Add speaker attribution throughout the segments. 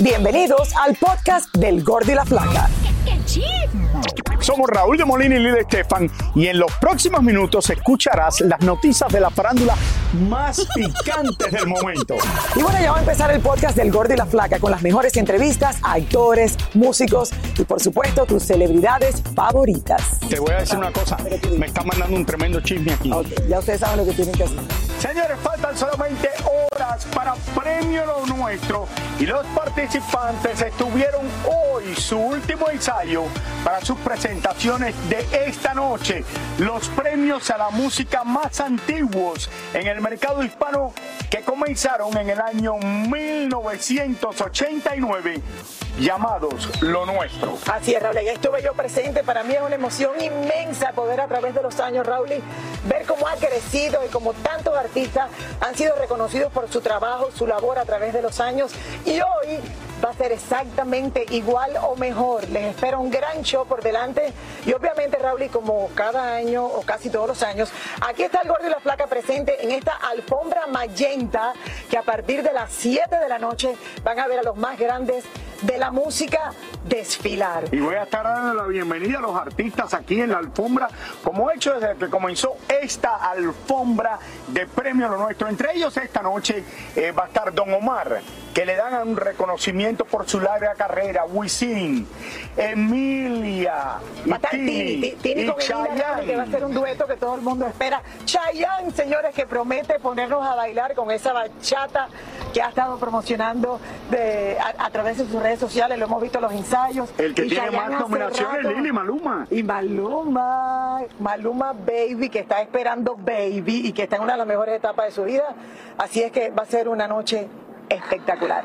Speaker 1: Bienvenidos al podcast del Gordo y la Flaca.
Speaker 2: Somos Raúl de Molina y Lidia Estefan y en los próximos minutos escucharás las noticias de la farándula más picantes del momento.
Speaker 1: Y bueno, ya va a empezar el podcast del Gordo y la Flaca con las mejores entrevistas a actores, músicos y por supuesto tus celebridades favoritas.
Speaker 2: Te voy a decir una cosa, me están mandando un tremendo chisme aquí.
Speaker 1: Ok, ya ustedes saben lo que tienen que hacer.
Speaker 2: Señores, faltan solamente horas para Premio Lo Nuestro y los participantes estuvieron hoy su último ensayo para sus presentaciones de esta noche. Los premios a la música más antiguos en el mercado hispano que comenzaron en el año 1989 llamados Lo Nuestro.
Speaker 1: Así es, Raúl, ya estuve yo presente. Para mí es una emoción inmensa poder a través de los años, Raúl, ver cómo ha crecido y cómo tantos artistas han sido reconocidos por su trabajo, su labor a través de los años. Y hoy va a ser exactamente igual o mejor. Les espera un gran show por delante. Y obviamente, Raúl, como cada año o casi todos los años, aquí está el Gordo y la Flaca presente en esta alfombra magenta que a partir de las 7 de la noche van a ver a los más grandes de la música desfilar.
Speaker 2: Y voy a estar dando la bienvenida a los artistas aquí en la alfombra, como he hecho desde que comenzó esta alfombra de premio Lo Nuestro. Entre ellos esta noche eh, va a estar Don Omar, que le dan un reconocimiento por su larga carrera, Wisin, Emilia,
Speaker 1: Va a estar Tini, con
Speaker 2: Chayanne.
Speaker 1: que va a ser un dueto que todo el mundo espera. Chayanne, señores, que promete ponernos a bailar con esa bachata que ha estado promocionando de, a, a través de sus redes sociales, lo hemos visto los ensayos.
Speaker 2: El que
Speaker 1: Y
Speaker 2: tiene
Speaker 1: Chayanne
Speaker 2: más nominaciones,
Speaker 1: rato-
Speaker 2: Lili Maluma.
Speaker 1: Y Maluma, Maluma Baby, que está esperando Baby y que está en una de las mejores etapas de su vida. Así es que va a ser una noche espectacular.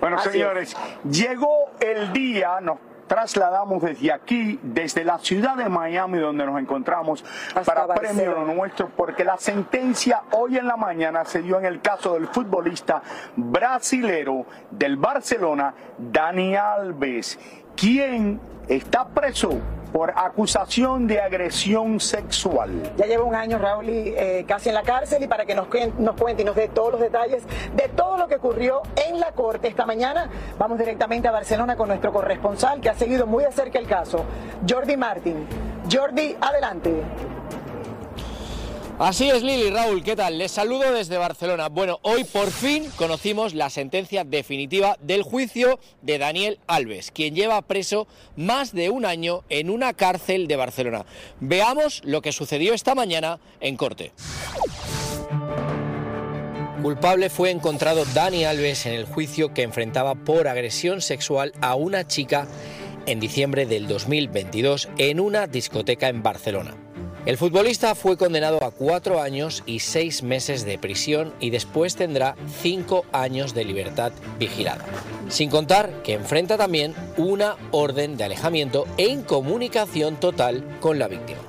Speaker 2: Bueno,
Speaker 1: Así es.
Speaker 2: señores, llegó el día, nos trasladamos desde aquí, desde la ciudad de Miami, donde nos encontramos,
Speaker 1: Hasta
Speaker 2: para
Speaker 1: Barcelona.
Speaker 2: premio lo nuestro, porque la sentencia hoy en la mañana se dio en el caso del futbolista brasilero del Barcelona, Dani Alves, quien está preso por acusación de agresión sexual.
Speaker 1: Ya lleva un año Raúl eh, casi en la cárcel y para que nos, nos cuente y nos dé todos los detalles de todo lo que ocurrió en la corte esta mañana, vamos directamente a Barcelona con nuestro corresponsal que ha seguido muy de cerca el caso, Jordi Martín. Jordi, adelante.
Speaker 3: Así es, Lili, Raúl, ¿qué tal? Les saludo desde Barcelona. Bueno, hoy por fin conocimos la sentencia definitiva del juicio de Daniel Alves, quien lleva preso más de un año en una cárcel de Barcelona. Veamos lo que sucedió esta mañana en corte. Culpable fue encontrado Dani Alves en el juicio que enfrentaba por agresión sexual a una chica en diciembre del 2022 en una discoteca en Barcelona. El futbolista fue condenado a cuatro años y seis meses de prisión y después tendrá cinco años de libertad vigilada. Sin contar que enfrenta también una orden de alejamiento e incomunicación total con la víctima.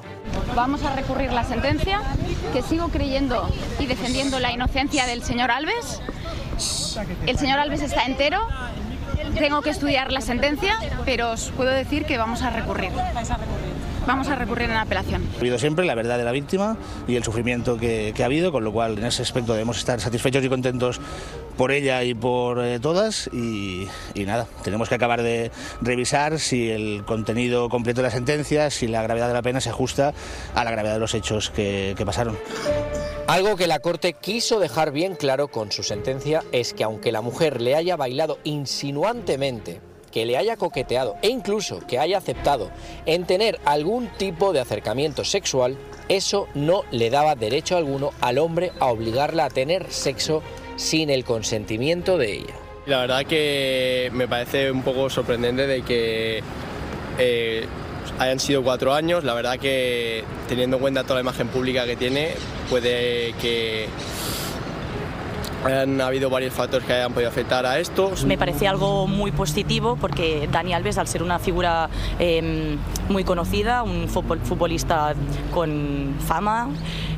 Speaker 4: Vamos a recurrir la sentencia, que sigo creyendo y defendiendo la inocencia del señor Alves el señor Alves está entero. Tengo que estudiar la sentencia, pero os puedo decir que vamos a recurrir. Vamos a recurrir en la apelación.
Speaker 5: Ha habido siempre la verdad de la víctima y el sufrimiento que, ha habido, con lo cual en ese aspecto debemos estar satisfechos y contentos por ella y por eh, todas y, nada, tenemos que acabar de revisar si el contenido completo de la sentencia, si la gravedad de la pena se ajusta a la gravedad de los hechos que, que pasaron.
Speaker 3: Algo que la Corte quiso dejar bien claro con su sentencia es que aunque la mujer le haya bailado insinuantemente que le haya coqueteado e incluso que haya aceptado en tener algún tipo de acercamiento sexual, eso no le daba derecho alguno al hombre a obligarla a tener sexo sin el consentimiento de ella.
Speaker 6: La verdad que me parece un poco sorprendente de que eh, hayan sido cuatro años. La verdad que teniendo en cuenta toda la imagen pública que tiene, puede que han habido varios factores que hayan podido afectar a esto.
Speaker 7: Me parece algo muy positivo porque Dani Alves, al ser una figura em, muy conocida, un futbolista con fama,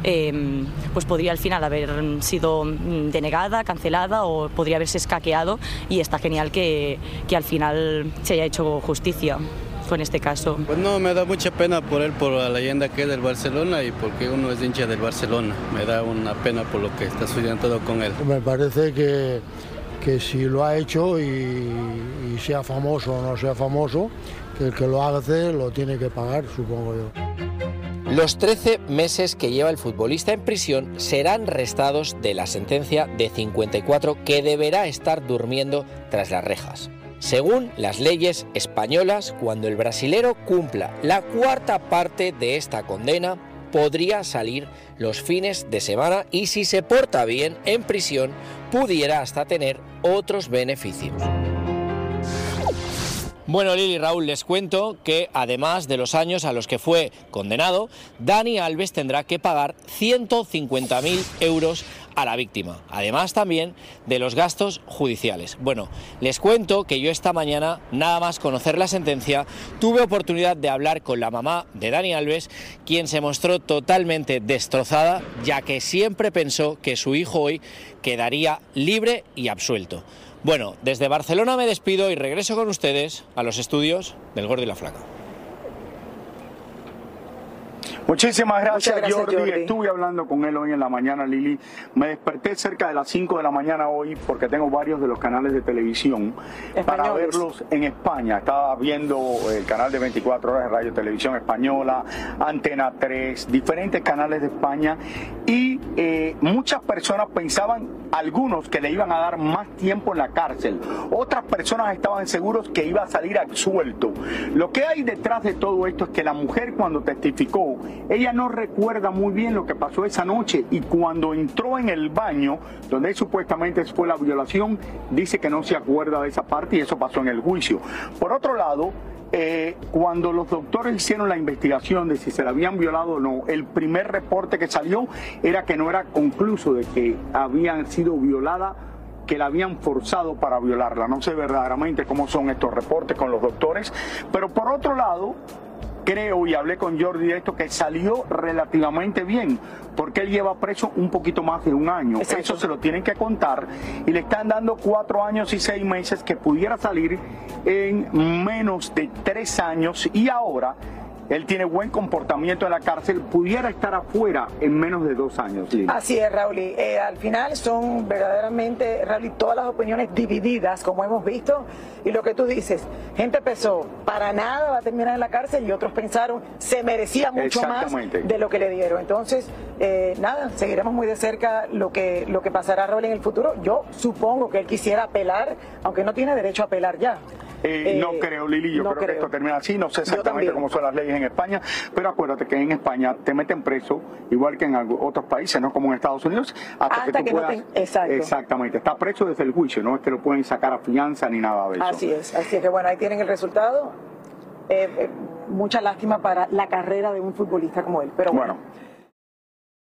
Speaker 7: em, pues podría al final haber sido denegada, cancelada o podría haberse escaqueado y está genial que, que al final se haya hecho justicia con este caso?
Speaker 8: Pues no, me da mucha pena por él, por la leyenda que es del Barcelona y porque uno es hincha del Barcelona. Me da una pena por lo que está sucediendo todo con él.
Speaker 9: Me parece que, que si lo ha hecho y, sea famoso o no sea famoso, que el que lo hace lo tiene que pagar, supongo yo.
Speaker 3: Los 13 meses que lleva el futbolista en prisión serán restados de la sentencia de 54 que deberá estar durmiendo tras las rejas. Según las leyes españolas, cuando el brasilero cumpla la cuarta parte de esta condena, podría salir los fines de semana y si se porta bien en prisión, pudiera hasta tener otros beneficios. Bueno, Lili Raúl, les cuento que además de los años a los que fue condenado, Dani Alves tendrá que pagar 150.000 euros a la víctima, además también de los gastos judiciales. Bueno, les cuento que yo esta mañana, nada más conocer la sentencia, tuve oportunidad de hablar con la mamá de Dani Alves, quien se mostró totalmente destrozada, ya que siempre pensó que su hijo hoy quedaría libre y absuelto. Bueno, desde Barcelona me despido y regreso con ustedes a los estudios del Gordo y la Flaca.
Speaker 2: Muchísimas gracias, Jordi. Estuve hablando con él hoy en la mañana, Lili. Me desperté cerca de las 5 de la mañana hoy porque tengo varios de los canales de televisión para verlos en España. Estaba viendo el canal de 24 horas de Radio Televisión Española, Antena 3, diferentes canales de España y eh, muchas personas pensaban, algunos, que le iban a dar más tiempo en la cárcel. Otras personas estaban seguros que iba a salir absuelto. Lo que hay detrás de todo esto es que la mujer cuando testificó ella no recuerda muy bien lo que pasó esa noche y cuando entró en el baño, donde supuestamente fue la violación, dice que no se acuerda de esa parte y eso pasó en el juicio. Por otro lado, eh, cuando los doctores hicieron la investigación de si se la habían violado o no, el primer reporte que salió era que no era concluso de que habían sido violada que la habían forzado para violarla. No sé verdaderamente cómo son estos reportes con los doctores, pero por otro lado, creo, y hablé con Jordi de esto, que salió relativamente bien, porque él lleva preso un poquito más de un año. Eso se lo tienen que contar. Y le están dando cuatro años y seis meses que pudiera salir en menos de tres años. Y ahora él tiene buen comportamiento en la cárcel, pudiera estar afuera en menos de dos años.
Speaker 1: Así es, Raúl. Eh, al final son verdaderamente, Raúl, todas las opiniones divididas, como hemos visto. Y lo que tú dices, gente pensó, para nada va a terminar en la cárcel y otros pensaron, se merecía mucho más de lo que le dieron. Entonces, eh, nada, seguiremos muy de cerca lo que, lo que pasará, Raúl, en el futuro. Yo supongo que él quisiera apelar, aunque no tiene derecho a apelar ya.
Speaker 2: Eh, no creo, Lili, yo creo, que esto termina así, no sé exactamente cómo son las leyes en España, pero acuérdate que en España te meten preso, igual que en otros países, no como en Estados Unidos, hasta, que, tú puedas... Exactamente, está preso desde el juicio, no es que lo pueden sacar a fianza ni nada de eso.
Speaker 1: Así es, así es que bueno, ahí tienen el resultado. Eh, eh, mucha lástima para la carrera de un futbolista como él, pero bueno.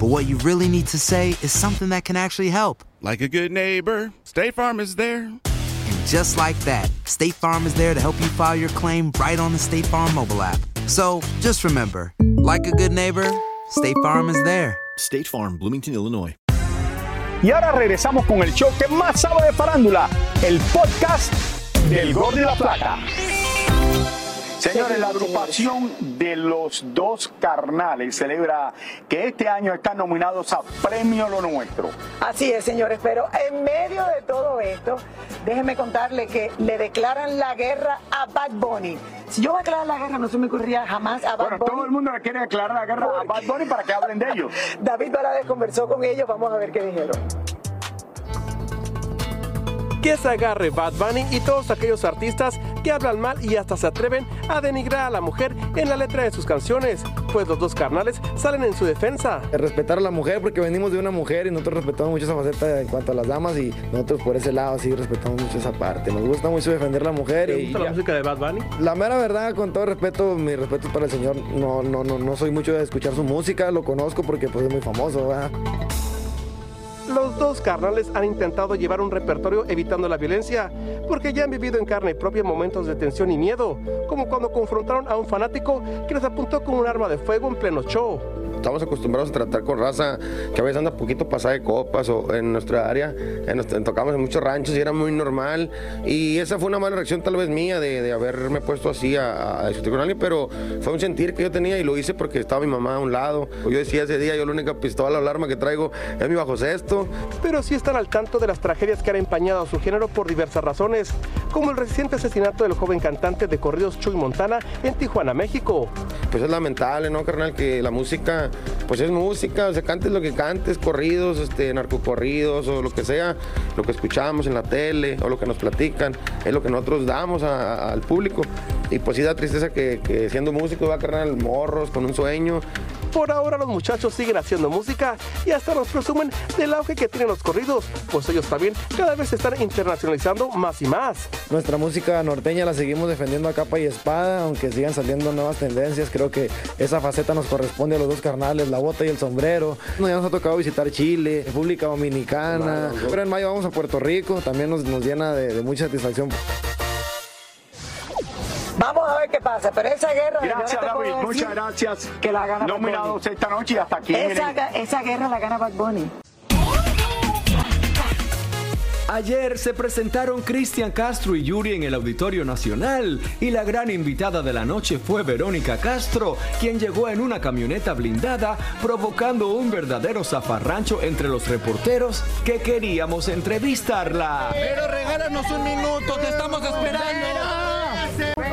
Speaker 10: but what you really need to say is something that can actually help.
Speaker 11: Like a good neighbor, State Farm is there.
Speaker 10: And just like that, State Farm is there to help you file your claim right on the State Farm mobile app. So just remember, like a good neighbor, State Farm is there.
Speaker 12: State Farm, Bloomington, Illinois.
Speaker 2: Y ahora regresamos con el show que más sabe de farándula, el podcast del Gol de la Plata. Señores, la agrupación de los dos carnales celebra que este año están nominados a Premio Lo Nuestro.
Speaker 1: Así es, señores, pero en medio de todo esto, déjenme contarle que le declaran la guerra a Bad Bunny. Si yo voy a declarar la guerra, no se me ocurriría jamás a Bad
Speaker 2: Bueno,
Speaker 1: Bunny.
Speaker 2: todo el mundo le quiere declarar la guerra a Bad Bunny para que hablen de ellos.
Speaker 1: David Valadez conversó con ellos, vamos a ver qué dijeron.
Speaker 13: que se agarre Bad Bunny y todos aquellos artistas que hablan mal y hasta se atreven a denigrar a la mujer en la letra de sus canciones, pues los dos carnales salen en su defensa.
Speaker 14: Respetar a la mujer porque venimos de una mujer y nosotros respetamos mucho esa faceta en cuanto a las damas y nosotros por ese lado sí respetamos mucho esa parte. Nos gusta mucho defender a la mujer.
Speaker 13: ¿Te
Speaker 14: y
Speaker 13: gusta la
Speaker 14: ya.
Speaker 13: música de Bad Bunny?
Speaker 14: La mera verdad, con todo respeto, mi respeto para el señor, no, no, no, no soy mucho de escuchar su música, lo conozco porque pues es muy famoso, ¿verdad?
Speaker 13: Los dos carnales han intentado llevar un repertorio evitando la violencia, porque ya han vivido en carne propia momentos de tensión y miedo, como cuando confrontaron a un fanático que les apuntó con un arma de fuego en pleno show.
Speaker 15: Estamos acostumbrados a tratar con raza que a veces anda poquito pasada de copas o en nuestra área, en tocamos en muchos ranchos y era muy normal. Y esa fue una mala reacción tal vez mía de, de haberme puesto así a, a discutir con alguien, pero fue un sentir que yo tenía y lo hice porque estaba mi mamá a un lado. Yo decía ese día, yo la única pistola o alarma que traigo es mi bajo sexto.
Speaker 13: Pero sí están al tanto de las tragedias que han empañado a su género por diversas razones, como el reciente asesinato del joven cantante de corridos Chuy Montana en Tijuana, México.
Speaker 15: Pues es lamentable, ¿no, carnal? Que la música, pues es música, o sea, cantes lo que cantes, corridos, este, narcocorridos o lo que sea, lo que escuchamos en la tele o lo que nos platican, es lo que nosotros damos al público. Y pues sí da tristeza que, siendo músico va a carnal morros con un sueño.
Speaker 13: Por ahora los muchachos siguen haciendo música y hasta nos presumen del auge que tienen los corridos, pues ellos también cada vez se están internacionalizando más y más.
Speaker 14: Nuestra música norteña la seguimos defendiendo a capa y espada, aunque sigan saliendo nuevas tendencias. Creo que esa faceta nos corresponde a los dos carnales, la bota y el sombrero. Nos ya nos ha tocado visitar Chile, República Dominicana. Pero en mayo vamos a Puerto Rico, también nos, nos llena de, de mucha satisfacción.
Speaker 1: Ver qué pasa, pero esa guerra...
Speaker 2: Gracias,
Speaker 1: no
Speaker 2: David. Muchas gracias.
Speaker 1: Que la gana Bad
Speaker 2: Nominados esta noche y hasta aquí.
Speaker 1: Esa,
Speaker 2: el-
Speaker 1: esa guerra la gana Bad Bunny.
Speaker 16: Ayer se presentaron Cristian Castro y Yuri en el Auditorio Nacional y la gran invitada de la noche fue Verónica Castro, quien llegó en una camioneta blindada provocando un verdadero zafarrancho entre los reporteros que queríamos entrevistarla.
Speaker 17: Pero regálanos un minuto, te estamos esperando.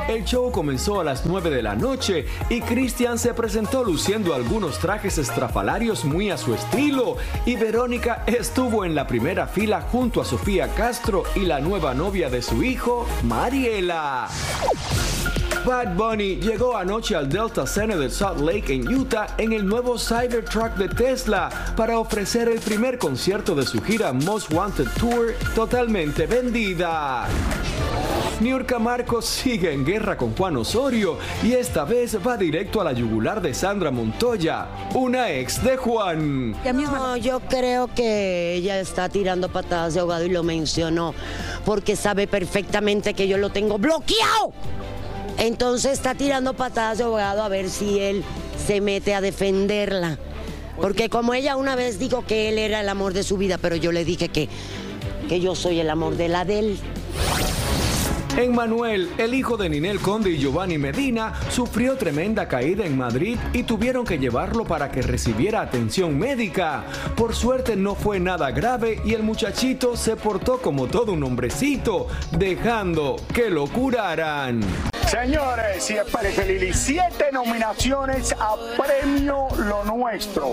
Speaker 16: El show comenzó a las 9 de la noche y Cristian se presentó luciendo algunos trajes estrafalarios muy a su estilo y Verónica estuvo en la primera fila junto a Sofía Castro y la nueva novia de su hijo, Mariela. Bad Bunny llegó anoche al Delta Center de Salt Lake en Utah en el nuevo Cybertruck de Tesla para ofrecer el primer concierto de su gira Most Wanted Tour totalmente vendida. Niurka Marcos sigue en guerra con Juan Osorio y esta vez va directo a la yugular de Sandra Montoya, una ex de Juan.
Speaker 18: No, yo creo que ella está tirando patadas de ahogado y lo mencionó porque sabe perfectamente que yo lo tengo bloqueado. Entonces está tirando patadas de ahogado a ver si él se mete a defenderla. Porque como ella una vez dijo que él era el amor de su vida, pero yo le dije que, que yo soy el amor de la de él.
Speaker 16: En Manuel, el hijo de Ninel Conde y Giovanni Medina, sufrió tremenda caída en Madrid y tuvieron que llevarlo para que recibiera atención médica. Por suerte no fue nada grave y el muchachito se portó como todo un hombrecito, dejando que lo curaran.
Speaker 2: Señores, y espérense, Lili, siete nominaciones a Premio Lo Nuestro.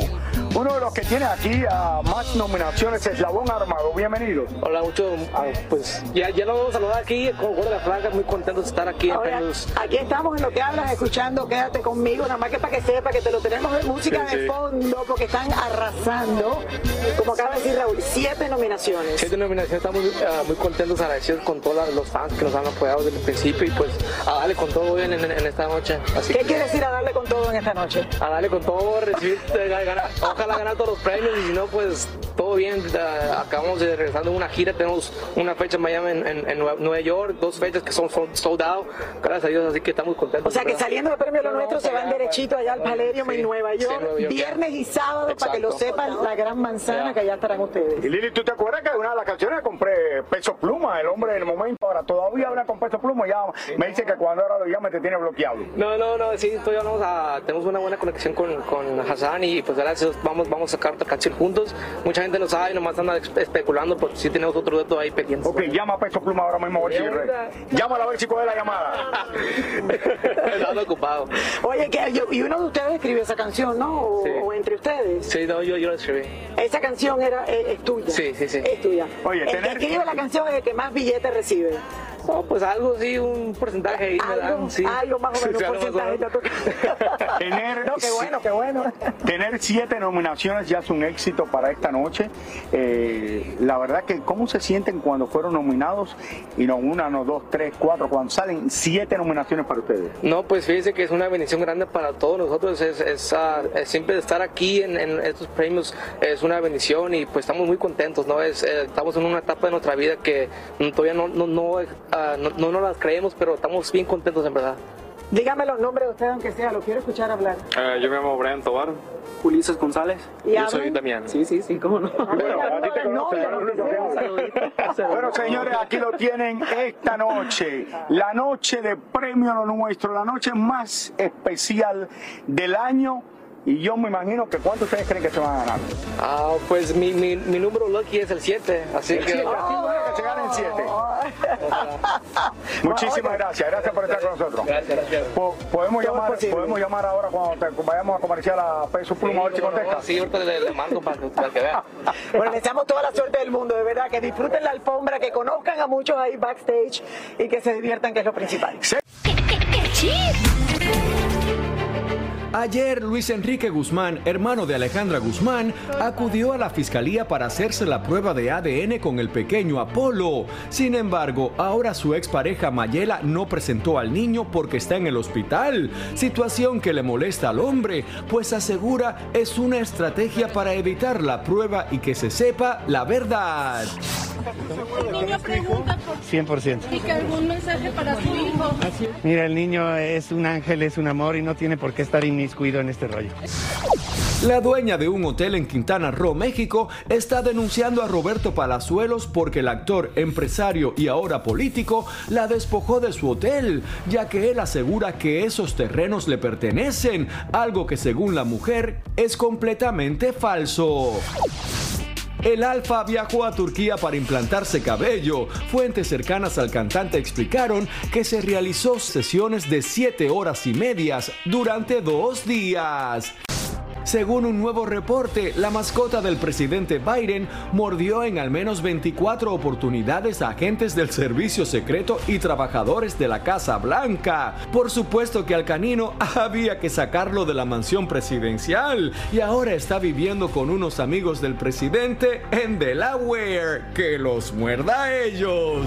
Speaker 2: Uno de los que tiene aquí a más nominaciones es Labón Armado. Bienvenido.
Speaker 19: Hola, mucho. ah, Pues ya, ya lo vamos a saludar aquí con de la Franca, muy contentos de estar aquí en
Speaker 1: Ahora, aquí estamos en lo que hablas, escuchando, quédate conmigo, nada más que para que sepa que te lo tenemos de música
Speaker 19: Sí,
Speaker 1: de
Speaker 19: sí.
Speaker 1: fondo, porque están arrasando. Como acaba de decir Raúl, siete nominaciones.
Speaker 19: Siete nominaciones, estamos muy, ah, muy contentos, agradecidos con todos los fans que nos han apoyado desde el principio y pues a darle con todo bien en, en esta noche. Así
Speaker 1: ¿Qué
Speaker 19: que-
Speaker 1: quiere decir a darle con todo en esta noche?
Speaker 19: A darle con todo, recibir, eh, ganar- ojalá ganar todos los premios y si no, pues todo bien. Acabamos de regresar de una gira, tenemos una fecha en Miami, en, en- en Nue- Nueva York, dos fechas que son sold out, gracias a Dios, así que estamos contentos.
Speaker 1: O sea que
Speaker 19: ¿verdad?
Speaker 1: saliendo de Premio Lo Nuestro se van derechito allá al Palladium en Nueva York,
Speaker 19: Nueva York.
Speaker 1: viernes y sábado, para que lo sepan, la gran manzana que allá estarán ustedes.
Speaker 2: Y Lili, ¿tú te acuerdas que una de las canciones compré Peso Pluma, el hombre del momento? Ahora todavía habla con Peso Pluma y ya me dice que cuando ahora lo llame te tiene bloqueado.
Speaker 19: No, no, no, sí, todavía vamos a, tenemos una buena conexión con, con Hassan y pues gracias, vamos, vamos a sacar otra canción juntos. Mucha gente no sabe, nomás anda espe- especulando, pero sí tenemos otro dato ahí pendiente.
Speaker 2: Ok, llama a Peso Pluma ahora mismo a ver si Llámala a ver si coge la llamada.
Speaker 19: Ando ocupado.
Speaker 1: Oye, que yo- y uno de ustedes escribió esa canción, ¿no? O,
Speaker 19: Sí.
Speaker 1: o entre ustedes.
Speaker 19: Sí, no, yo, yo lo escribí.
Speaker 1: Esa canción era, es, es tuya.
Speaker 19: Sí, sí, sí.
Speaker 1: Es tuya.
Speaker 19: Oye,
Speaker 1: el que
Speaker 19: tener-
Speaker 1: escribe la canción es el que más billetes recibe.
Speaker 19: No, pues algo, sí, un porcentaje ahí me dan,
Speaker 1: Algo,
Speaker 19: sí.
Speaker 1: algo más o menos,
Speaker 19: Sí,
Speaker 1: un
Speaker 19: algo
Speaker 1: porcentaje.
Speaker 19: menos.
Speaker 2: Tener,
Speaker 1: No, qué bueno, qué bueno.
Speaker 2: Tener siete nominaciones ya es un éxito para esta noche. Eh, la verdad que, ¿cómo se sienten cuando fueron nominados? Y no una, no dos, tres, cuatro, cuando salen siete nominaciones para ustedes.
Speaker 19: No, pues fíjese que es una bendición grande para todos nosotros. Es, es, es siempre estar aquí en, en estos premios es una bendición y pues estamos muy contentos, ¿no? Es, eh, estamos en una etapa de nuestra vida que todavía no, no, no, ah, no, no las creemos, pero estamos bien contentos en verdad.
Speaker 1: Dígame los nombres de ustedes, aunque sea, lo quiero escuchar hablar.
Speaker 19: yo me llamo Brian Tobar. Ulises González.
Speaker 1: ¿Y
Speaker 19: yo soy Damián. Sí, sí, sí, cómo no.
Speaker 2: Bueno, señores, aquí lo tienen esta noche, la noche de Premio Lo Nuestro, la noche más especial del año. Y yo me imagino que cuánto ustedes creen que se van a ganar.
Speaker 19: Ah, pues mi, mi, mi número lucky es el 7, así
Speaker 2: El
Speaker 19: que...
Speaker 2: siete, así que se ganen siete. Muchísimas gracias, gracias por estar con nosotros. Po- Podemos llamar, podemos llamar ahora cuando te- vayamos a comercial a Peso Pluma a ver si contesta.
Speaker 19: Sí, ahorita le, le mando para, que- para que vea.
Speaker 1: Bueno, les deseamos toda la suerte del mundo, de verdad, que disfruten la alfombra, que conozcan a muchos ahí backstage y que se diviertan, que es lo principal.
Speaker 16: Ayer Luis Enrique Guzmán, hermano de Alejandra Guzmán, acudió a la fiscalía para hacerse la prueba de ADN con el pequeño Apolo. Sin embargo, ahora su expareja Mayela no presentó al niño porque está en el hospital, situación que le molesta al hombre, pues asegura es una estrategia para evitar la prueba y que se sepa la verdad.
Speaker 20: El niño pregunta por
Speaker 21: 100%.
Speaker 20: si que algún mensaje para su hijo.
Speaker 21: Mira, el niño es un ángel, es un amor y no tiene por qué estar inmiscuido en este rollo.
Speaker 16: La dueña de un hotel en Quintana Roo, México, está denunciando a Roberto Palazuelos porque el actor, empresario y ahora político la despojó de su hotel, ya que él asegura que esos terrenos le pertenecen, algo que según la mujer es completamente falso. El Alfa viajó a Turquía para implantarse cabello. Fuentes cercanas al cantante explicaron que se realizó sesiones de 7 horas y medias durante dos días. Según un nuevo reporte, la mascota del presidente Biden mordió en al menos 24 oportunidades a agentes del servicio secreto y trabajadores de la Casa Blanca. Por supuesto que al canino había que sacarlo de la mansión presidencial y ahora está viviendo con unos amigos del presidente en Delaware. ¡Que los muerda a ellos!